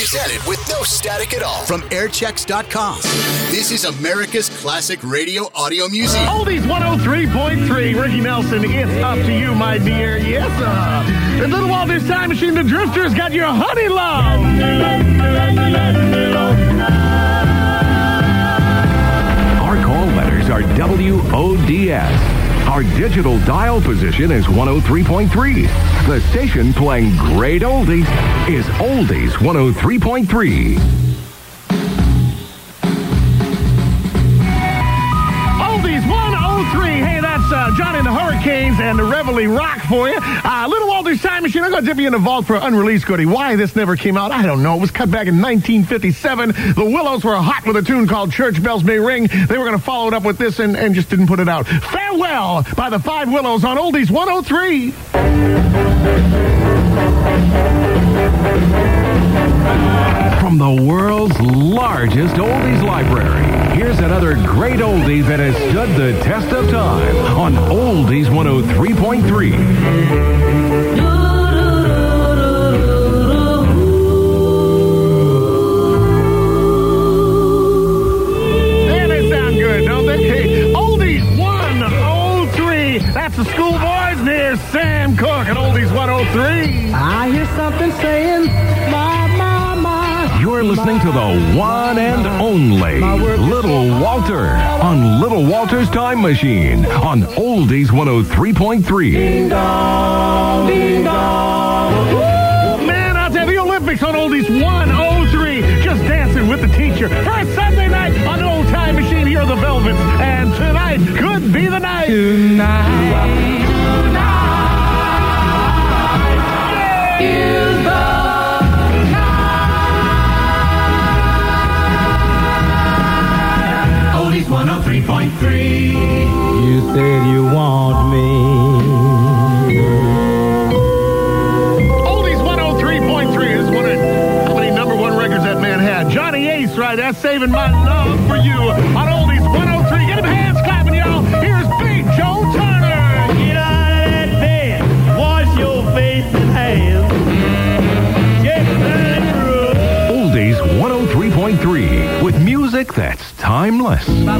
presented with no static at all from airchecks.com. This is America's classic radio audio museum. Oldies 103.3. Ricky Nelson, it's up to you, my dear. Yes, sir. The Little while, this Time Machine, the Drifters got your honey love. Our call letters are WODS. Our digital dial position is 103.3. The station playing great oldies is Oldies 103.3. uh, Johnny and the Hurricanes and the Reveille Rock for you. Uh, Little Walters Time Machine. I'm going to dip you in the vault for an unreleased goodie. Why this never came out, I don't know. It was cut back in 1957. The Willows were hot with a tune called Church Bells May Ring. They were going to follow it up with this and, and just didn't put it out. Farewell by the Five Willows on Oldies 103. From the world's largest oldies library, here's another great oldie that has stood the test of time on Oldies 103.3. the one and only Little Walter on Little Walter's Time Machine on Oldies 103.3. Ding dong, ding Man, I'll tell you, the Olympics on Oldies 103. Just dancing with the teacher. First Sunday night on the Old Time Machine. Here are the Velvets. And tonight could be the night. Oldies 103.3. You said you want me. Oldies 103.3 is one of how many number one records that man had. Johnny Ace, right? That's saving my love for you on Oldies 103. Get him hands clapping, y'all. Here's Big Joe Turner. Get out of that bed. Wash your face and hands. Get. Oldies 103.3 with music that's timeless. Little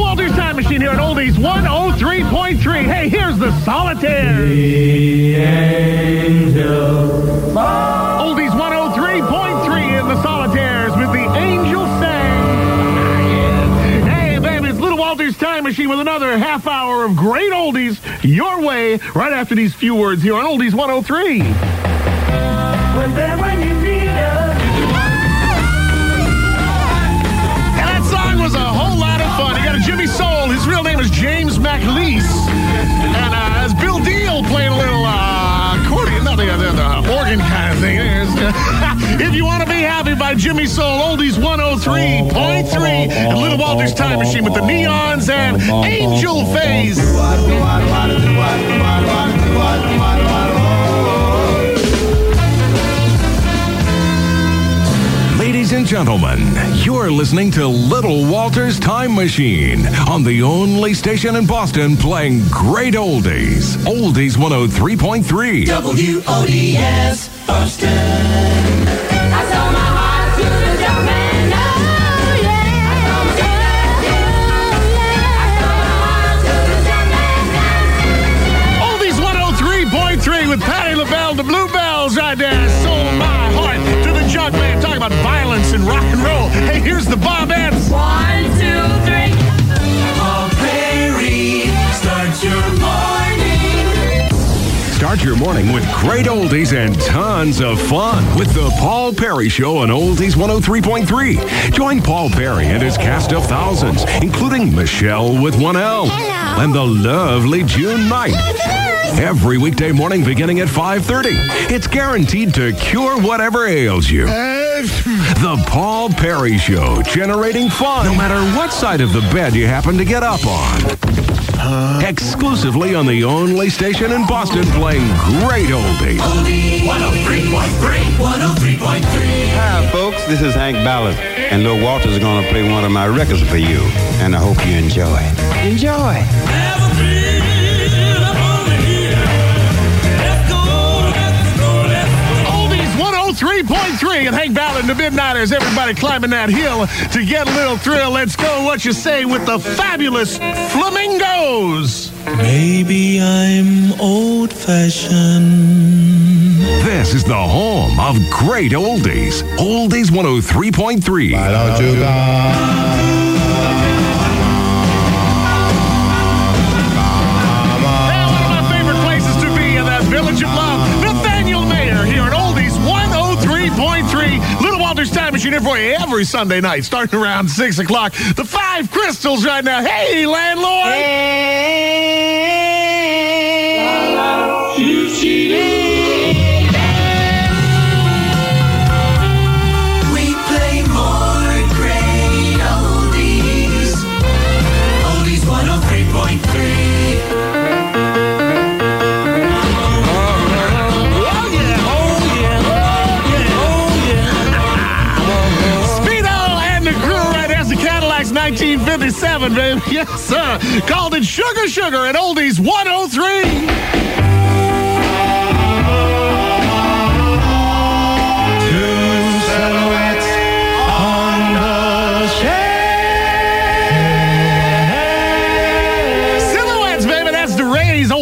Walter's Time Machine here at Oldies 103.3. Hey, here's the Solitaire. Oldies 103.3 in the Solitaires with the Angel Sang. Hey, baby, it's Little Walter's Time Machine with another half hour of great oldies your way right after these few words here on Oldies 103. And that song was a whole lot of fun. You got a Jimmy Soul. His real name is James McCleese. And uh, it's Bill Deal playing a little uh, accordion, not the, the organ kind of thing. if you want to be happy by Jimmy Soul, Oldies 103.3 and Little Walter's Time Machine with the neons and Angel Face. Ladies and gentlemen, you're listening to Little Walter's Time Machine on the only station in Boston playing great oldies. Oldies 103.3. WODS Boston. I sold my heart to the junkman. Oh, yeah. I sold my heart to the junkman. Oldies 103.3 with Patti LaBelle, the Bluebelles right there. Sold my Start your morning with great oldies and tons of fun with the Paul Perry Show on Oldies 103.3. Join Paul Perry and his cast of thousands, including Michelle with one L and the lovely June Knight. Every weekday morning beginning at 5:30. It's guaranteed to cure whatever ails you. The Paul Perry Show, generating fun no matter what side of the bed you happen to get up on. Exclusively on the only station in Boston playing great oldies. Oldie 103.3. 103.3. Hi, folks. This is Hank Ballard, and Lil Walter's is going to play one of my records for you, and I hope you enjoy. Enjoy. 103.3 and Hank Ballard and the Midnighters. Everybody climbing that hill to get a little thrill. Let's go. What you say with the fabulous Flamingos? Maybe I'm old fashioned. This is the home of great oldies. Oldies 103.3. Why don't you Now, Machine here for you every Sunday night, starting around 6 o'clock. The five crystals right now. Hey, landlord! We 1957, baby. Yes, sir. Called it Sugar Sugar at Oldies 103.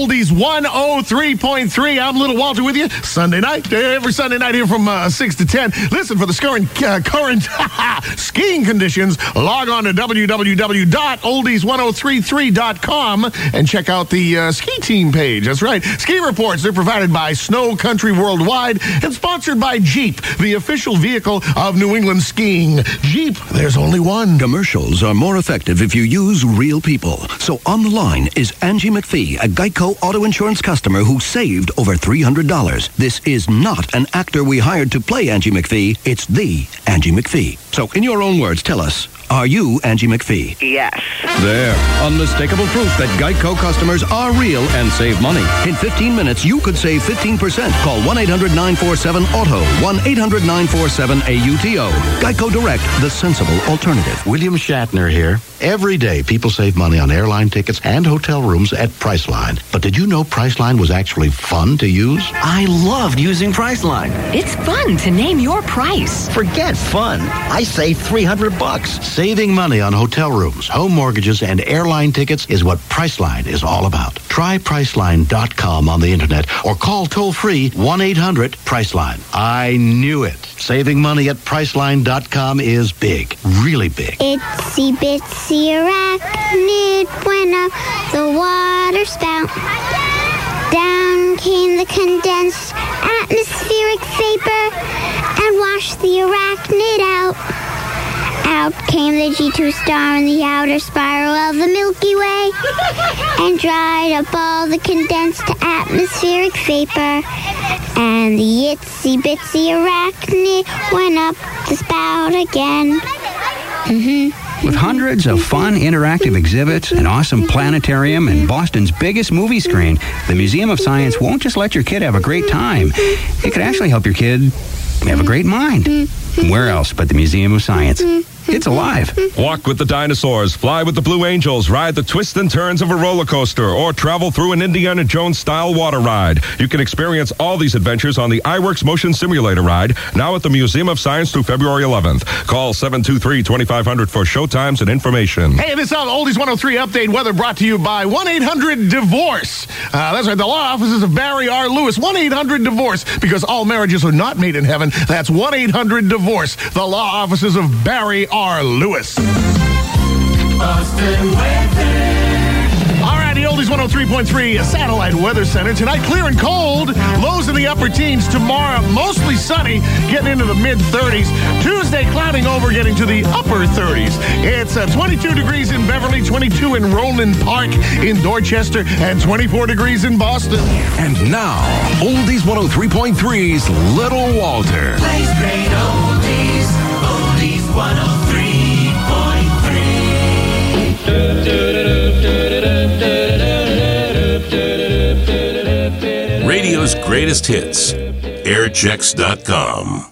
Oldies 103.3. I'm Little Walter with you Sunday night, every Sunday night here from uh, 6 to 10. Listen for the current, uh, current skiing conditions. Log on to www.oldies1033.com and check out the uh, ski team page. That's right. Ski reports, they're provided by Snow Country Worldwide and sponsored by Jeep, the official vehicle of New England skiing. Jeep, there's only one. Commercials are more effective if you use real people. So on the line is Angie McPhee, a Geico auto insurance customer who saved over $300. This is not an actor we hired to play Angie McPhee. It's the Angie McPhee. So in your own words, tell us, are you Angie McPhee? Yes. There. Unmistakable proof that Geico customers are real and save money. In 15 minutes, you could save 15%. Call 1-800-947-AUTO. 1-800-947-AUTO. Geico Direct, the sensible alternative. William Shatner here. Every day, people save money on airline tickets and hotel rooms at Priceline. But did you know Priceline was actually fun to use? I loved using Priceline. It's fun to name your price. Forget fun. I saved 300 bucks. Saving money on hotel rooms, home mortgages, and airline tickets is what Priceline is all about. Try Priceline.com on the internet or call toll free 1 800 Priceline. I knew it. Saving money at Priceline.com is big, really big. Itsy bitsy arachnid went up the water spout. Down came the condensed atmospheric vapor and washed the arachnid out. Out came the G2 star in the outer spiral of the Milky Way and dried up all the condensed atmospheric vapor. And the itsy bitsy arachnid went up the spout again. Mm-hmm. With hundreds of fun interactive exhibits, an awesome planetarium, and Boston's biggest movie screen, the Museum of Science won't just let your kid have a great time. It could actually help your kid have a great mind. Where else but the Museum of Science? It's alive. Walk with the dinosaurs, fly with the Blue Angels, ride the twists and turns of a roller coaster, or travel through an Indiana Jones style water ride. You can experience all these adventures on the Iwerks Motion Simulator ride, now at the Museum of Science through February 11th. Call 723 2500 for showtimes and information. Hey, this is Oldies 103 update weather brought to you by 1 800 Divorce. Uh, that's right, the law offices of Barry R. Lewis. 1 800 Divorce, because all marriages are not made in heaven. That's 1 800 Divorce, the law offices of Barry R. Lewis. Boston weather. All right, the Oldies 103.3 Satellite Weather Center. Tonight, clear and cold. Lows in the upper teens. Tomorrow, mostly sunny, getting into the mid 30s. Tuesday, clouding over, getting to the upper 30s. It's uh, 22 degrees in Beverly, 22 in Roland Park in Dorchester, and 24 degrees in Boston. And now, Oldies 103.3's Little Walter. Greatest hits. Airchecks.com.